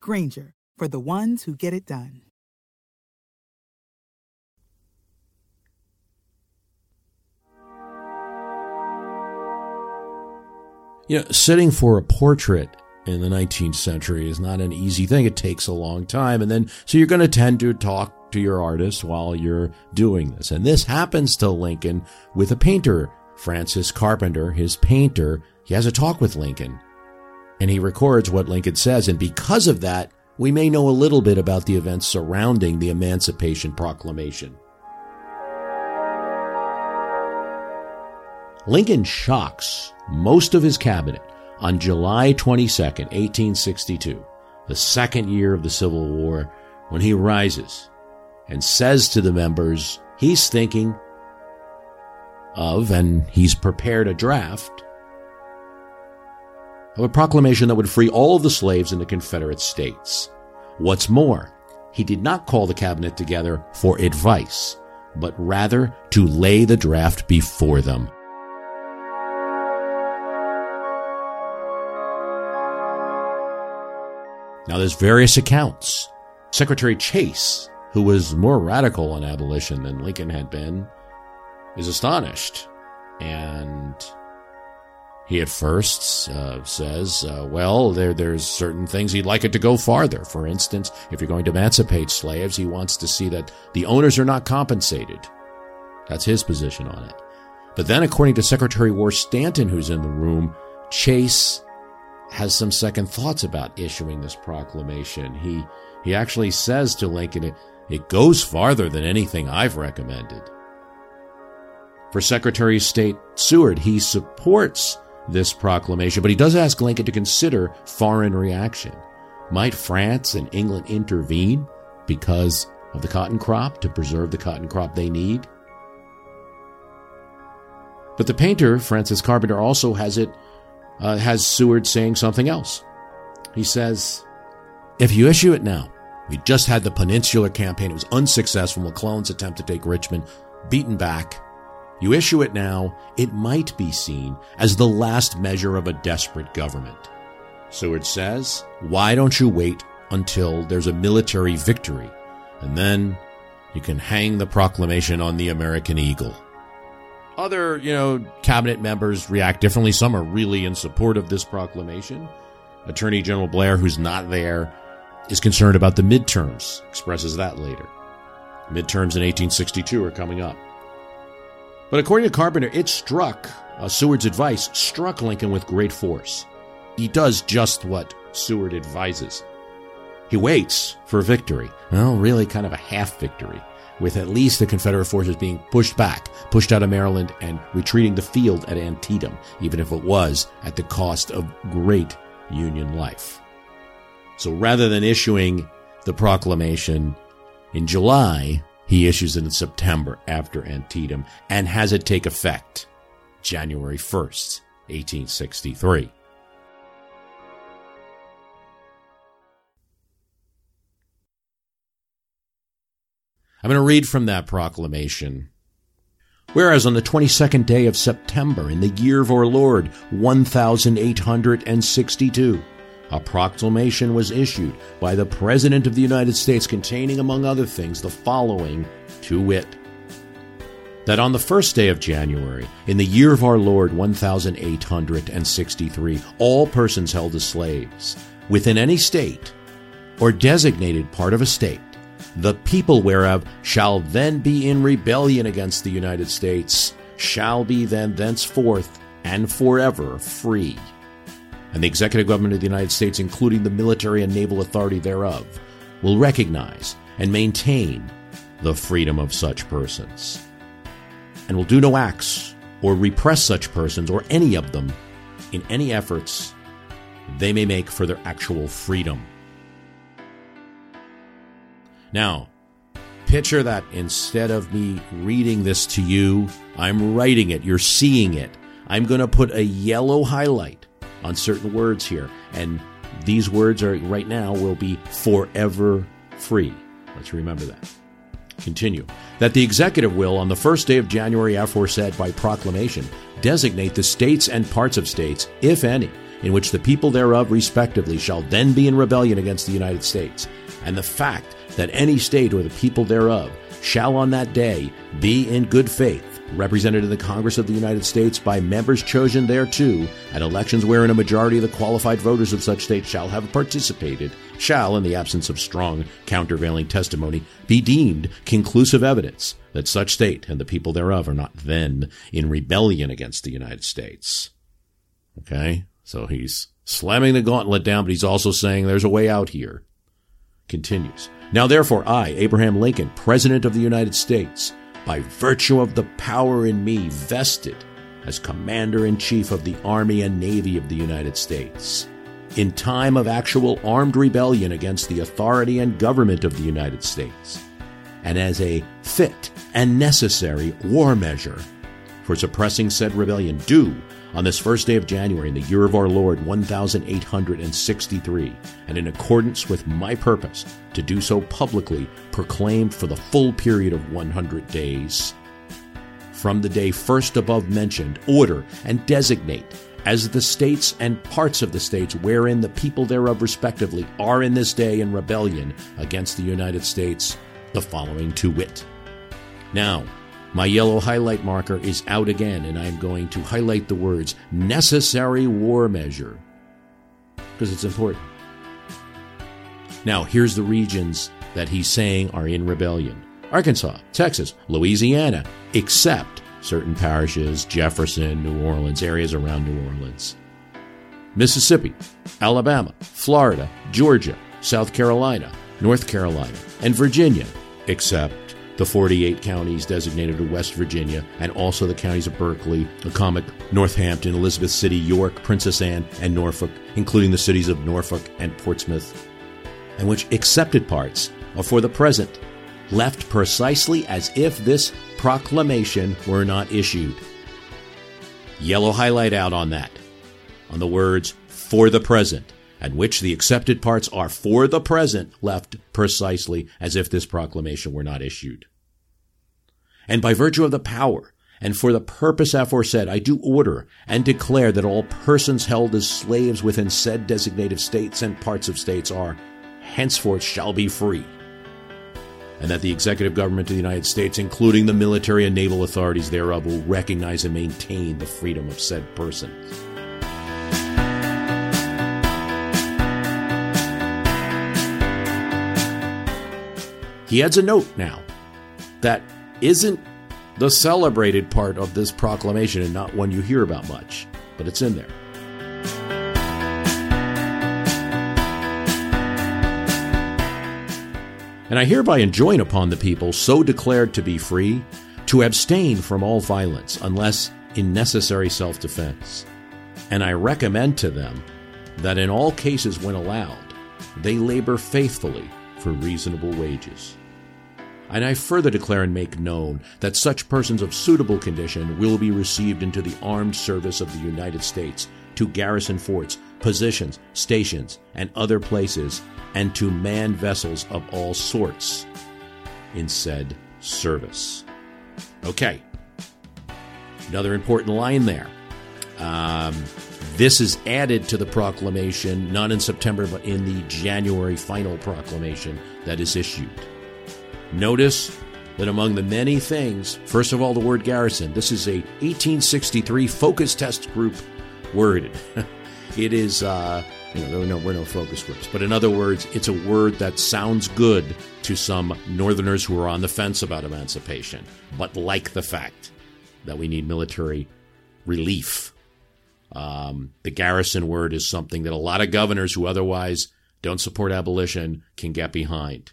Grainger, for the ones who get it done. You know, sitting for a portrait in the 19th century is not an easy thing. It takes a long time. And then, so you're going to tend to talk to your artist while you're doing this. And this happens to Lincoln with a painter, Francis Carpenter, his painter. He has a talk with Lincoln and he records what Lincoln says. And because of that, we may know a little bit about the events surrounding the Emancipation Proclamation. Lincoln shocks most of his cabinet on July 22, 1862, the second year of the Civil War, when he rises and says to the members he's thinking of and he's prepared a draft of a proclamation that would free all of the slaves in the Confederate States. What's more, he did not call the cabinet together for advice, but rather to lay the draft before them. Now, there's various accounts. Secretary Chase, who was more radical on abolition than Lincoln had been, is astonished. And he at first uh, says, uh, well, there, there's certain things he'd like it to go farther. For instance, if you're going to emancipate slaves, he wants to see that the owners are not compensated. That's his position on it. But then, according to Secretary War Stanton, who's in the room, Chase has some second thoughts about issuing this proclamation. He he actually says to Lincoln, it, it goes farther than anything I've recommended. For Secretary of State Seward, he supports this proclamation, but he does ask Lincoln to consider foreign reaction. Might France and England intervene because of the cotton crop to preserve the cotton crop they need? But the painter, Francis Carpenter, also has it uh, has Seward saying something else. He says, If you issue it now, we just had the Peninsular Campaign. It was unsuccessful. McClellan's attempt to take Richmond, beaten back. You issue it now, it might be seen as the last measure of a desperate government. Seward says, Why don't you wait until there's a military victory? And then you can hang the proclamation on the American eagle. Other, you know, cabinet members react differently. Some are really in support of this proclamation. Attorney General Blair, who's not there, is concerned about the midterms, expresses that later. Midterms in 1862 are coming up. But according to Carpenter, it struck, uh, Seward's advice struck Lincoln with great force. He does just what Seward advises. He waits for victory. Well, really kind of a half victory with at least the Confederate forces being pushed back, pushed out of Maryland, and retreating the field at Antietam, even if it was at the cost of great Union life. So rather than issuing the proclamation in July, he issues it in September after Antietam and has it take effect January 1st, 1863. I'm going to read from that proclamation. Whereas on the 22nd day of September, in the year of our Lord, 1862, a proclamation was issued by the President of the United States containing, among other things, the following to wit that on the first day of January, in the year of our Lord 1863, all persons held as slaves within any state or designated part of a state the people whereof shall then be in rebellion against the United States, shall be then thenceforth and forever free. And the executive government of the United States, including the military and naval authority thereof, will recognize and maintain the freedom of such persons, and will do no acts or repress such persons or any of them in any efforts they may make for their actual freedom. Now, picture that instead of me reading this to you, I'm writing it. You're seeing it. I'm going to put a yellow highlight on certain words here. And these words are right now will be forever free. Let's remember that. Continue. That the executive will, on the first day of January aforesaid by proclamation, designate the states and parts of states, if any, in which the people thereof respectively shall then be in rebellion against the United States, and the fact that any state or the people thereof shall on that day be in good faith represented in the Congress of the United States by members chosen thereto at elections wherein a majority of the qualified voters of such state shall have participated, shall, in the absence of strong countervailing testimony, be deemed conclusive evidence that such state and the people thereof are not then in rebellion against the United States. Okay? So he's slamming the gauntlet down, but he's also saying there's a way out here. Continues. Now therefore I, Abraham Lincoln, President of the United States, by virtue of the power in me vested as Commander in Chief of the Army and Navy of the United States, in time of actual armed rebellion against the authority and government of the United States, and as a fit and necessary war measure for suppressing said rebellion, do on this first day of January in the year of our Lord 1863, and in accordance with my purpose to do so publicly, proclaimed for the full period of 100 days. From the day first above mentioned, order and designate as the states and parts of the states wherein the people thereof respectively are in this day in rebellion against the United States, the following to wit. Now, my yellow highlight marker is out again, and I'm going to highlight the words necessary war measure because it's important. Now, here's the regions that he's saying are in rebellion Arkansas, Texas, Louisiana, except certain parishes, Jefferson, New Orleans, areas around New Orleans, Mississippi, Alabama, Florida, Georgia, South Carolina, North Carolina, and Virginia, except the 48 counties designated to West Virginia, and also the counties of Berkeley, Accomack, Northampton, Elizabeth City, York, Princess Anne, and Norfolk, including the cities of Norfolk and Portsmouth, and which accepted parts are for the present left precisely as if this proclamation were not issued. Yellow highlight out on that, on the words for the present and which the accepted parts are for the present left precisely as if this proclamation were not issued. And by virtue of the power and for the purpose aforesaid, I do order and declare that all persons held as slaves within said designated states and parts of states are henceforth shall be free. And that the executive government of the United States, including the military and naval authorities thereof, will recognize and maintain the freedom of said persons. He adds a note now that isn't the celebrated part of this proclamation and not one you hear about much, but it's in there. And I hereby enjoin upon the people so declared to be free to abstain from all violence unless in necessary self defense. And I recommend to them that in all cases when allowed, they labor faithfully for reasonable wages. And I further declare and make known that such persons of suitable condition will be received into the armed service of the United States to garrison forts, positions, stations, and other places, and to man vessels of all sorts in said service. Okay. Another important line there. Um, this is added to the proclamation, not in September, but in the January final proclamation that is issued. Notice that among the many things, first of all, the word garrison. This is a 1863 focus test group word. it is, uh, you know, there were no, were no focus groups, but in other words, it's a word that sounds good to some Northerners who are on the fence about emancipation, but like the fact that we need military relief um, the garrison word is something that a lot of governors who otherwise don't support abolition can get behind.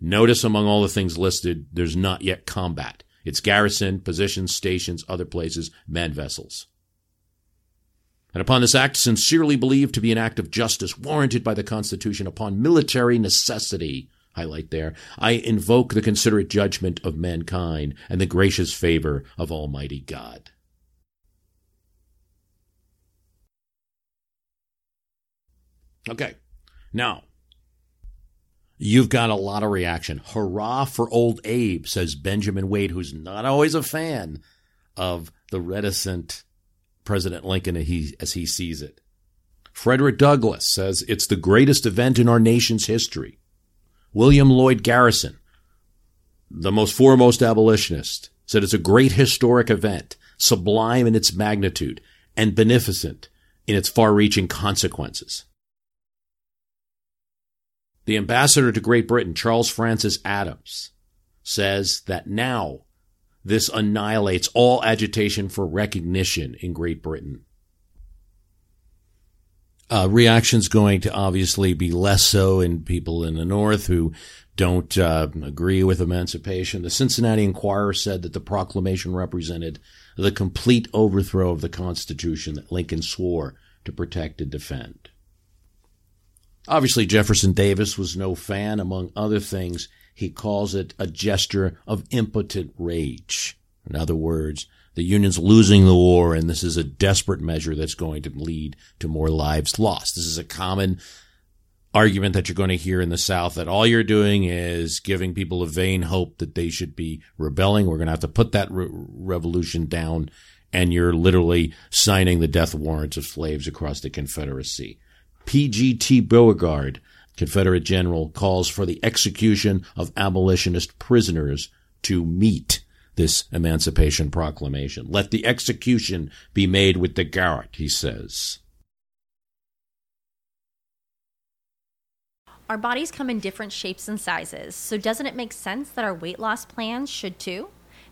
Notice among all the things listed, there's not yet combat. It's garrison, positions, stations, other places, manned vessels. And upon this act, sincerely believed to be an act of justice warranted by the Constitution upon military necessity, highlight there, I invoke the considerate judgment of mankind and the gracious favor of Almighty God. Okay. Now, you've got a lot of reaction. Hurrah for old Abe, says Benjamin Wade, who's not always a fan of the reticent President Lincoln as he, as he sees it. Frederick Douglass says it's the greatest event in our nation's history. William Lloyd Garrison, the most foremost abolitionist, said it's a great historic event, sublime in its magnitude, and beneficent in its far reaching consequences. The ambassador to Great Britain, Charles Francis Adams, says that now this annihilates all agitation for recognition in Great Britain. Uh, reactions going to obviously be less so in people in the North who don't uh, agree with emancipation. The Cincinnati Enquirer said that the proclamation represented the complete overthrow of the Constitution that Lincoln swore to protect and defend. Obviously, Jefferson Davis was no fan, among other things. He calls it a gesture of impotent rage. In other words, the Union's losing the war, and this is a desperate measure that's going to lead to more lives lost. This is a common argument that you're going to hear in the South that all you're doing is giving people a vain hope that they should be rebelling. We're going to have to put that re- revolution down, and you're literally signing the death warrants of slaves across the Confederacy. P.G.T. Beauregard Confederate general calls for the execution of abolitionist prisoners to meet this Emancipation Proclamation. Let the execution be made with the garrote, he says. Our bodies come in different shapes and sizes, so doesn't it make sense that our weight loss plans should too?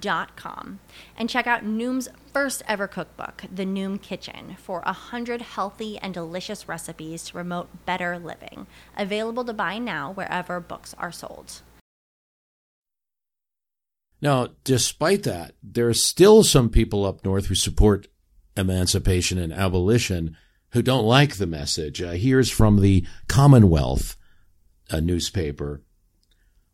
Dot com and check out Noom's first ever cookbook, The Noom Kitchen, for a hundred healthy and delicious recipes to promote better living. Available to buy now wherever books are sold. Now, despite that, there are still some people up north who support emancipation and abolition who don't like the message. Uh, here's from the Commonwealth a newspaper.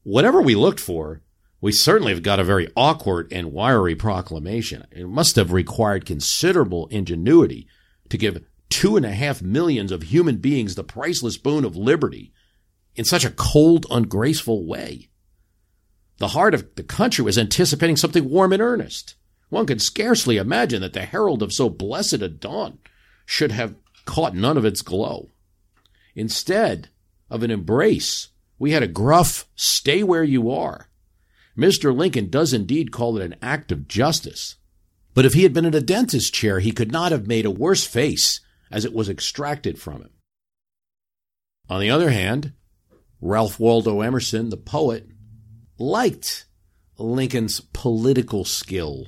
Whatever we looked for, we certainly have got a very awkward and wiry proclamation. It must have required considerable ingenuity to give two and a half millions of human beings the priceless boon of liberty in such a cold, ungraceful way. The heart of the country was anticipating something warm and earnest. One could scarcely imagine that the herald of so blessed a dawn should have caught none of its glow. Instead of an embrace, we had a gruff, stay where you are. Mr. Lincoln does indeed call it an act of justice. But if he had been in a dentist's chair, he could not have made a worse face as it was extracted from him. On the other hand, Ralph Waldo Emerson, the poet, liked Lincoln's political skill.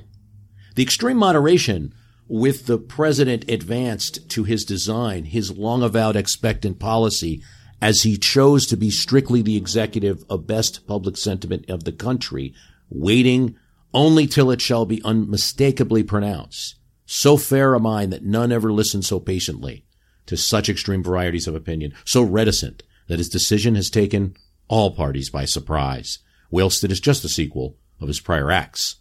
The extreme moderation with the president advanced to his design, his long avowed expectant policy, as he chose to be strictly the executive of best public sentiment of the country, waiting only till it shall be unmistakably pronounced. So fair a mind that none ever listened so patiently to such extreme varieties of opinion, so reticent that his decision has taken all parties by surprise whilst it is just a sequel of his prior acts.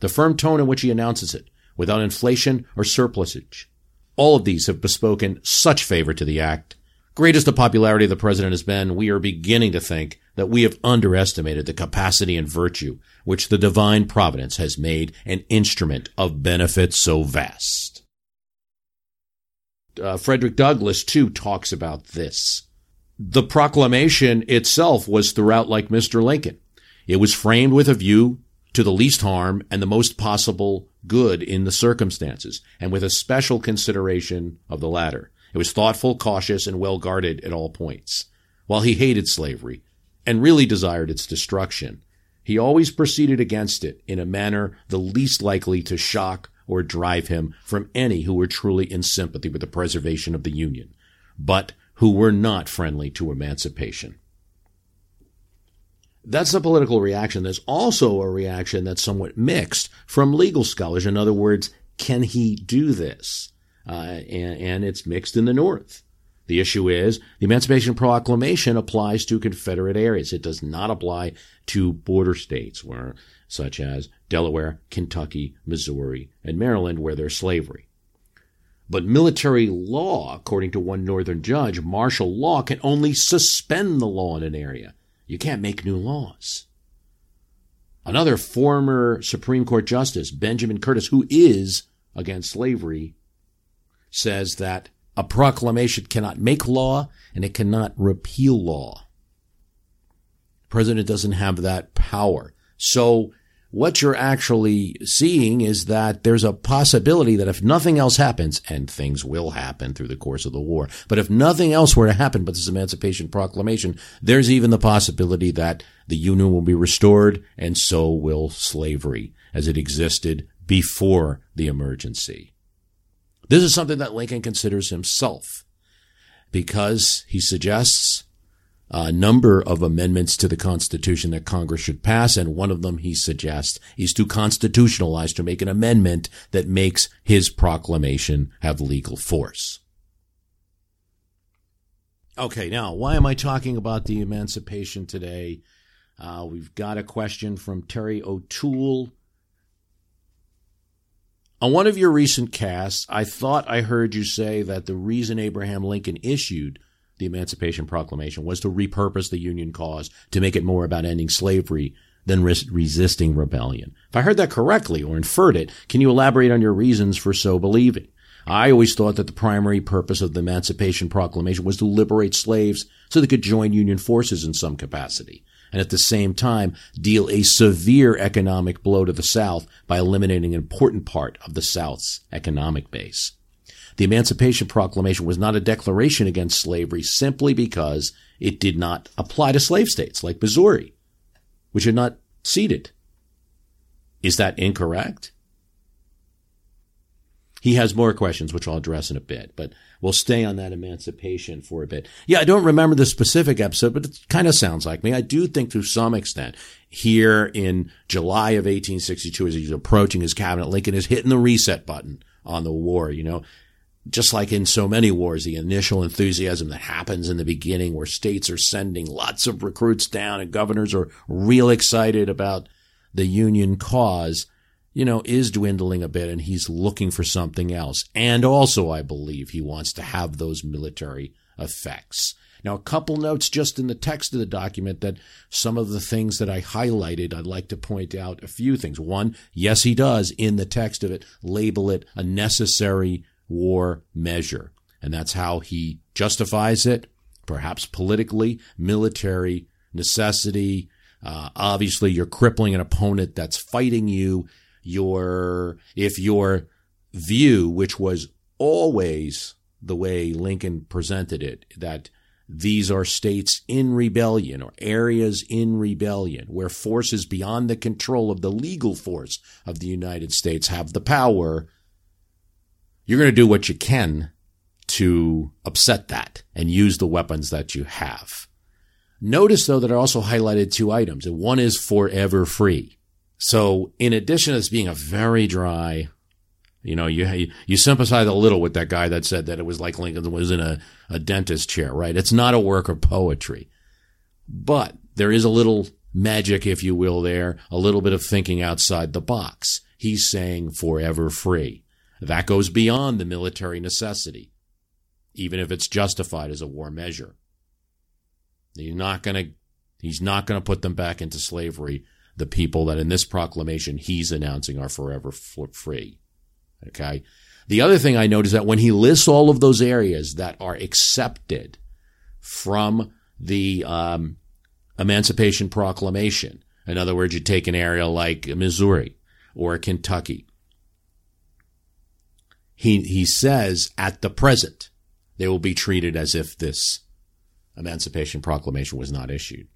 The firm tone in which he announces it, without inflation or surplusage, all of these have bespoken such favor to the act. Great as the popularity of the president has been, we are beginning to think that we have underestimated the capacity and virtue which the divine providence has made an instrument of benefit so vast. uh, Frederick Douglass too talks about this. The proclamation itself was throughout like Mr. Lincoln. It was framed with a view to the least harm and the most possible good in the circumstances, and with a special consideration of the latter. It was thoughtful, cautious, and well guarded at all points. While he hated slavery and really desired its destruction, he always proceeded against it in a manner the least likely to shock or drive him from any who were truly in sympathy with the preservation of the Union, but who were not friendly to emancipation. That's the political reaction. There's also a reaction that's somewhat mixed from legal scholars. In other words, can he do this? Uh, and, and it's mixed in the North. The issue is the Emancipation Proclamation applies to Confederate areas. It does not apply to border states where, such as Delaware, Kentucky, Missouri, and Maryland, where there's slavery. But military law, according to one northern judge, martial law can only suspend the law in an area. You can't make new laws. Another former Supreme Court Justice, Benjamin Curtis, who is against slavery, says that a proclamation cannot make law and it cannot repeal law. The president doesn't have that power. So what you're actually seeing is that there's a possibility that if nothing else happens, and things will happen through the course of the war, but if nothing else were to happen but this Emancipation Proclamation, there's even the possibility that the Union will be restored and so will slavery as it existed before the emergency. This is something that Lincoln considers himself because he suggests a number of amendments to the Constitution that Congress should pass, and one of them he suggests is to constitutionalize, to make an amendment that makes his proclamation have legal force. Okay, now, why am I talking about the emancipation today? Uh, we've got a question from Terry O'Toole. On one of your recent casts, I thought I heard you say that the reason Abraham Lincoln issued the Emancipation Proclamation was to repurpose the Union cause to make it more about ending slavery than res- resisting rebellion. If I heard that correctly or inferred it, can you elaborate on your reasons for so believing? I always thought that the primary purpose of the Emancipation Proclamation was to liberate slaves so they could join Union forces in some capacity, and at the same time deal a severe economic blow to the South by eliminating an important part of the South's economic base. The Emancipation Proclamation was not a declaration against slavery simply because it did not apply to slave states like Missouri, which had not ceded. Is that incorrect? He has more questions, which I'll address in a bit, but we'll stay on that emancipation for a bit. Yeah, I don't remember the specific episode, but it kind of sounds like me. I do think to some extent here in July of 1862, as he's approaching his cabinet, Lincoln is hitting the reset button on the war. You know, just like in so many wars, the initial enthusiasm that happens in the beginning where states are sending lots of recruits down and governors are real excited about the Union cause, you know, is dwindling a bit and he's looking for something else. And also, I believe he wants to have those military effects. Now, a couple notes just in the text of the document that some of the things that I highlighted, I'd like to point out a few things. One, yes, he does in the text of it label it a necessary war measure. And that's how he justifies it, perhaps politically, military necessity. Uh, obviously, you're crippling an opponent that's fighting you. Your, if your view, which was always the way Lincoln presented it, that these are states in rebellion or areas in rebellion where forces beyond the control of the legal force of the United States have the power you're going to do what you can to upset that and use the weapons that you have. Notice though that I also highlighted two items one is forever free. So in addition to this being a very dry, you know, you, you sympathize a little with that guy that said that it was like Lincoln was in a, a dentist chair, right? It's not a work of poetry, but there is a little magic, if you will, there, a little bit of thinking outside the box. He's saying forever free. That goes beyond the military necessity, even if it's justified as a war measure. He's not going to he's not going to put them back into slavery. The people that in this proclamation he's announcing are forever free. Okay. The other thing I note is that when he lists all of those areas that are accepted from the um, Emancipation Proclamation, in other words, you take an area like Missouri or Kentucky, he, he says at the present, they will be treated as if this Emancipation Proclamation was not issued.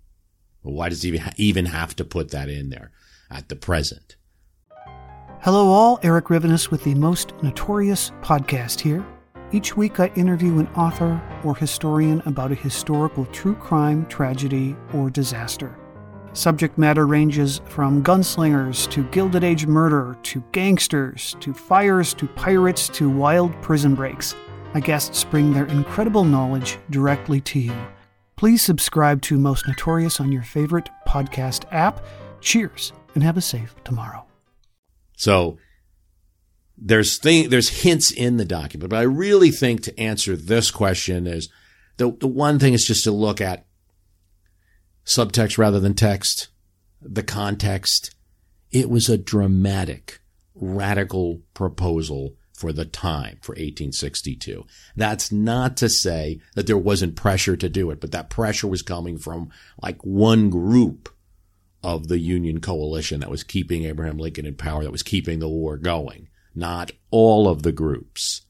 Well, why does he even have to put that in there at the present? Hello, all. Erik Rivenes with the Most Notorious podcast here. Each week, I interview an author or historian about a historical true crime, tragedy, or disaster. Subject matter ranges from gunslingers to Gilded Age murder to gangsters to fires to pirates to wild prison breaks. My guests bring their incredible knowledge directly to you. Please subscribe to Most Notorious on your favorite podcast app. Cheers and have a safe tomorrow. So there's thing, there's hints in the document, but I really think to answer this question is the, the one thing is just to look at subtext rather than text, the context. It was a dramatic, radical proposal for the time for 1862. That's not to say that there wasn't pressure to do it, but that pressure was coming from like one group of the Union coalition that was keeping Abraham Lincoln in power, that was keeping the war going, not all of the groups.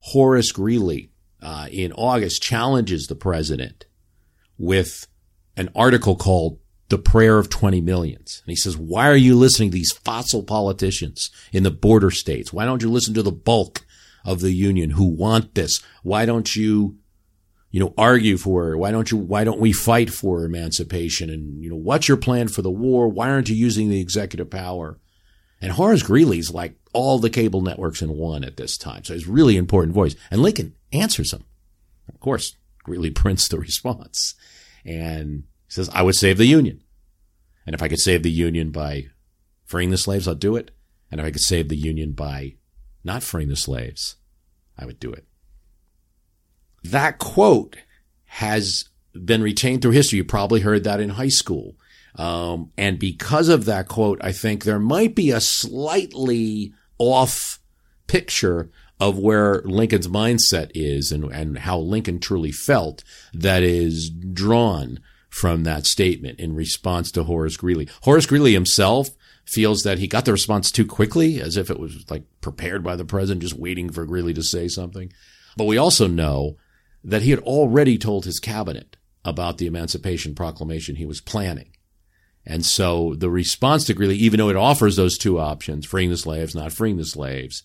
Horace Greeley uh, in August challenges the president with an article called the prayer of 20 millions. And he says, why are you listening to these fossil politicians in the border states? Why don't you listen to the bulk of the union who want this? Why don't you, you know, argue for it? Why don't you, why don't we fight for emancipation? And, you know, what's your plan for the war? Why aren't you using the executive power? And Horace Greeley's like all the cable networks in one at this time. So he's really important voice. And Lincoln answers him. Of course, Greeley prints the response and says, I would save the Union. And if I could save the Union by freeing the slaves, I'd do it. And if I could save the Union by not freeing the slaves, I would do it. That quote has been retained through history. You probably heard that in high school. Um, and because of that quote, I think there might be a slightly off picture of where Lincoln's mindset is and, and how Lincoln truly felt that is drawn from that statement in response to Horace Greeley. Horace Greeley himself feels that he got the response too quickly, as if it was like prepared by the president, just waiting for Greeley to say something. But we also know that he had already told his cabinet about the Emancipation Proclamation he was planning. And so the response to Greeley, even though it offers those two options, freeing the slaves, not freeing the slaves,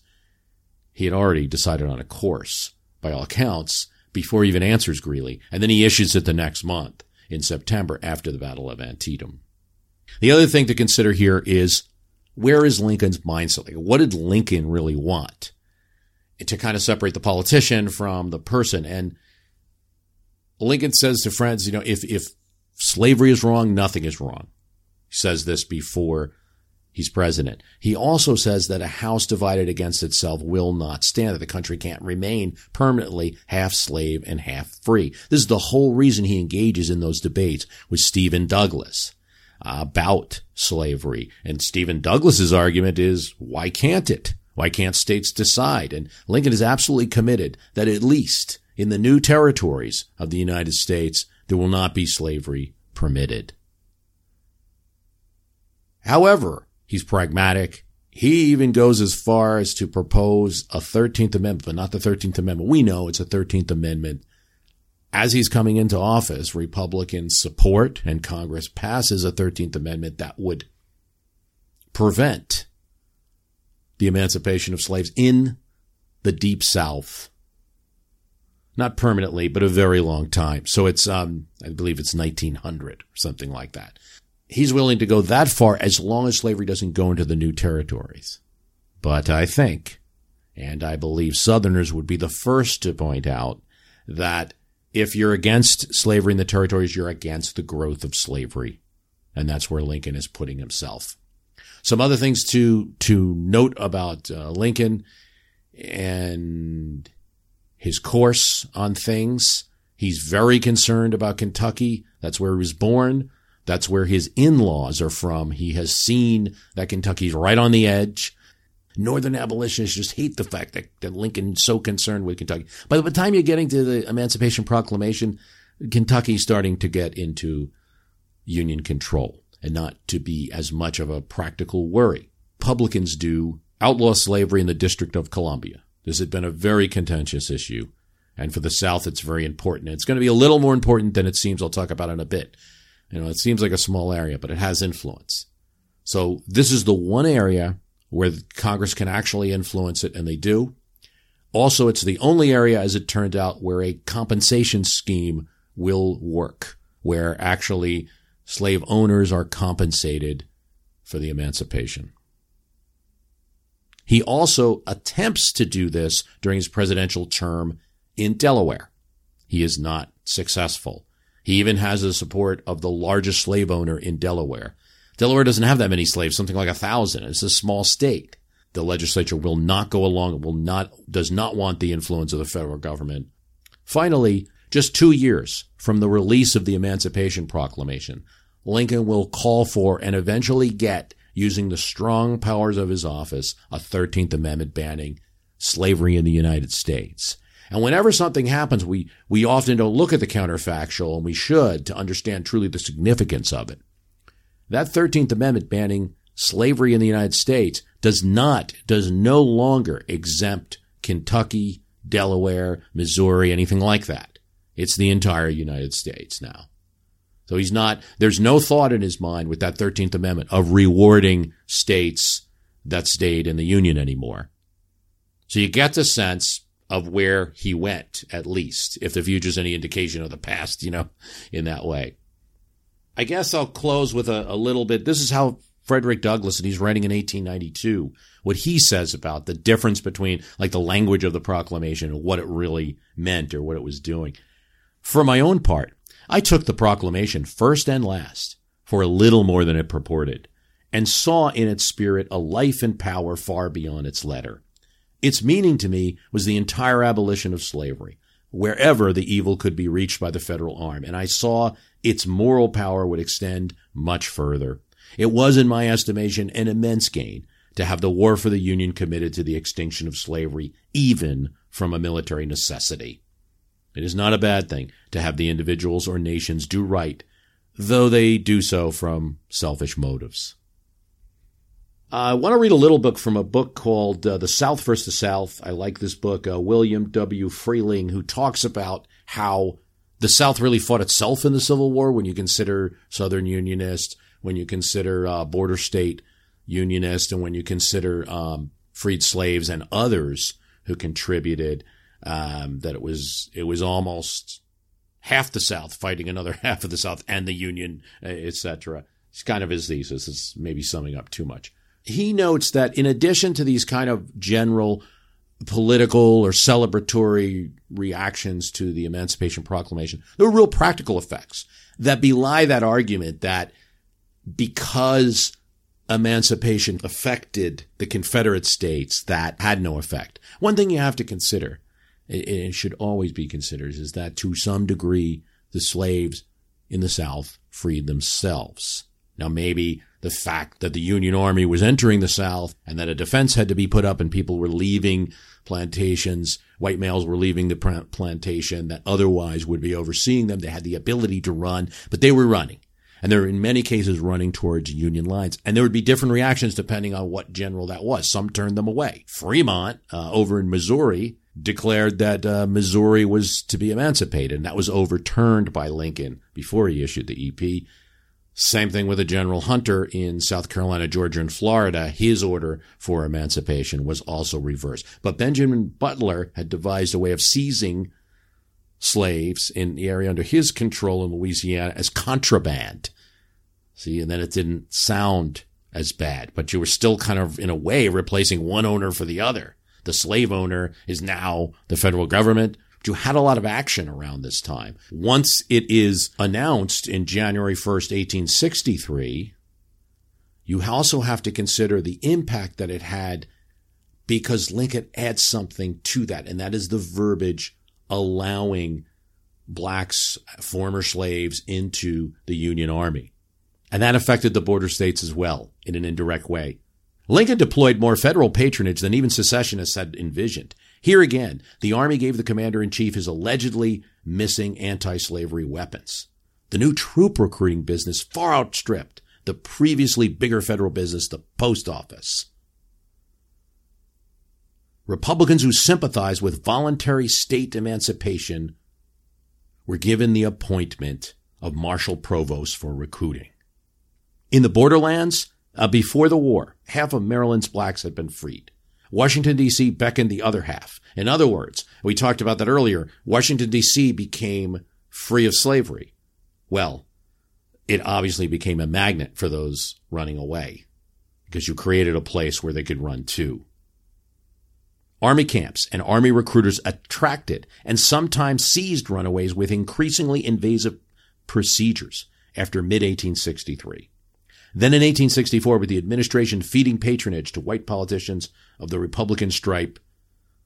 he had already decided on a course, by all accounts, before he even answers Greeley. And then he issues it the next month in September after the Battle of Antietam. The other thing to consider here is where is Lincoln's mindset? Like, what did Lincoln really want? And to kind of separate the politician from the person. And Lincoln says to friends, you know, if, if slavery is wrong, nothing is wrong. He says this before he's president. He also says that a house divided against itself will not stand, that the country can't remain permanently half slave and half free. This is the whole reason he engages in those debates with Stephen Douglas about slavery. And Stephen Douglas's argument is, why can't it? Why can't states decide? And Lincoln is absolutely committed that at least in the new territories of the United States, there will not be slavery permitted. However, He's pragmatic. He even goes as far as to propose a 13th Amendment, but not the 13th Amendment. We know it's a 13th Amendment. As he's coming into office, Republicans support and Congress passes a 13th Amendment that would prevent the emancipation of slaves in the deep South. Not permanently, but a very long time. So it's, um, I believe it's 1900 or something like that he's willing to go that far as long as slavery doesn't go into the new territories. But I think, and I believe Southerners would be the first to point out that if you're against slavery in the territories, you're against the growth of slavery. And that's where Lincoln is putting himself. Some other things to, to note about uh, Lincoln and his course on things. He's very concerned about Kentucky. That's where he was born. That's where his in-laws are from. He has seen that Kentucky's right on the edge. Northern abolitionists just hate the fact that, that Lincoln's so concerned with Kentucky. By the time you're getting to the Emancipation Proclamation, Kentucky's starting to get into Union control and not to be as much of a practical worry. Republicans do outlaw slavery in the District of Columbia. This has been a very contentious issue. And for the South, it's very important. It's going to be a little more important than it seems. I'll talk about in a bit. You know, it seems like a small area, but it has influence. So this is the one area where Congress can actually influence it, and they do. Also, it's the only area, as it turned out, where a compensation scheme will work, where actually slave owners are compensated for the emancipation. He also attempts to do this during his presidential term in Delaware. He is not successful. He even has the support of the largest slave owner in Delaware. Delaware doesn't have that many slaves, something like a thousand. It's a small state. The legislature will not go along, it will not, does not want the influence of the federal government. Finally, just two years from the release of the Emancipation Proclamation, Lincoln will call for and eventually get, using the strong powers of his office, a 13th Amendment banning slavery in the United States. And whenever something happens, we, we often don't look at the counterfactual, and we should to understand truly the significance of it. That 13th Amendment banning slavery in the United States does not, does no longer exempt Kentucky, Delaware, Missouri, anything like that. It's the entire United States now. So he's not, there's no thought in his mind with that 13th Amendment of rewarding states that stayed in the Union anymore. So you get the sense of where he went, at least, if the future's any indication of the past, you know, in that way. I guess I'll close with a, a little bit. This is how Frederick Douglass, and he's writing in 1892, what he says about the difference between like the language of the proclamation and what it really meant or what it was doing. For my own part, I took the proclamation first and last for a little more than it purported and saw in its spirit a life and power far beyond its letter. Its meaning to me was the entire abolition of slavery, wherever the evil could be reached by the federal arm. And I saw its moral power would extend much further. It was, in my estimation, an immense gain to have the war for the Union committed to the extinction of slavery, even from a military necessity. It is not a bad thing to have the individuals or nations do right, though they do so from selfish motives. I want to read a little book from a book called uh, The South versus the South. I like this book. Uh, William W. Freehling, who talks about how the South really fought itself in the Civil War when you consider Southern Unionists, when you consider uh, border state Unionists, and when you consider um, freed slaves and others who contributed. Um, that it was it was almost half the South fighting another half of the South and the Union, etc. It's kind of his thesis. It's maybe summing up too much he notes that in addition to these kind of general political or celebratory reactions to the Emancipation Proclamation, there were real practical effects that belie that argument that because emancipation affected the Confederate states, that had no effect. One thing you have to consider, it should always be considered, is that to some degree, the slaves in the South freed themselves. Now, maybe the fact that the Union Army was entering the South and that a defense had to be put up and people were leaving plantations, white males were leaving the plantation that otherwise would be overseeing them. They had the ability to run, but they were running. And they were in many cases running towards Union lines. And there would be different reactions depending on what general that was. Some turned them away. Fremont, uh, over in Missouri, declared that uh, Missouri was to be emancipated, and that was overturned by Lincoln before he issued the EP. Same thing with a General Hunter in South Carolina, Georgia, and Florida. His order for emancipation was also reversed. But Benjamin Butler had devised a way of seizing slaves in the area under his control in Louisiana as contraband. See, and then it didn't sound as bad, but you were still kind of, in a way, replacing one owner for the other. The slave owner is now the federal government you had a lot of action around this time. Once it is announced in January 1st, 1863, you also have to consider the impact that it had because Lincoln adds something to that, and that is the verbiage allowing blacks, former slaves, into the Union Army. And that affected the border states as well in an indirect way. Lincoln deployed more federal patronage than even secessionists had envisioned. Here again, the Army gave the commander in chief his allegedly missing anti slavery weapons. The new troop recruiting business far outstripped the previously bigger federal business, the post office. Republicans who sympathized with voluntary state emancipation were given the appointment of marshal provost for recruiting. In the borderlands, uh, before the war, half of Maryland's blacks had been freed. Washington, D.C. beckoned the other half. In other words, we talked about that earlier, Washington, D.C. became free of slavery. Well, it obviously became a magnet for those running away because you created a place where they could run to. Army camps and Army recruiters attracted and sometimes seized runaways with increasingly invasive procedures after mid 1863. Then in 1864, with the administration feeding patronage to white politicians of the Republican stripe,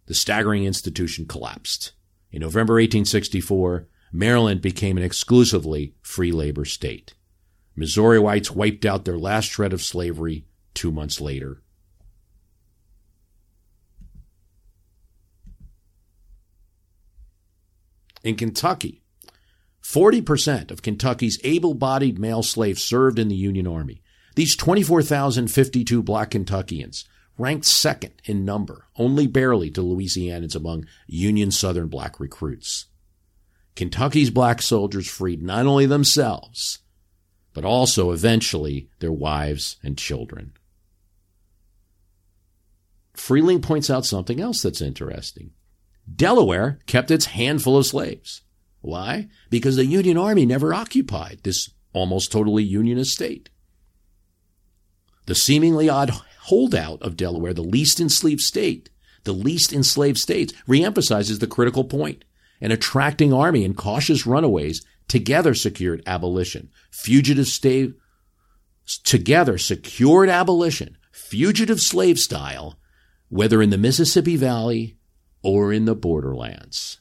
the staggering institution collapsed. In November 1864, Maryland became an exclusively free labor state. Missouri whites wiped out their last shred of slavery two months later. In Kentucky, 40% of Kentucky's able bodied male slaves served in the Union Army. These 24,052 black Kentuckians ranked second in number, only barely to Louisianans among Union Southern black recruits. Kentucky's black soldiers freed not only themselves, but also eventually their wives and children. Freehling points out something else that's interesting. Delaware kept its handful of slaves. Why? Because the Union Army never occupied this almost totally Unionist state. The seemingly odd holdout of Delaware, the least enslaved state, the least enslaved states, reemphasizes the critical point. An attracting army and cautious runaways together secured abolition. Fugitive slave together secured abolition, fugitive slave style, whether in the Mississippi Valley or in the borderlands.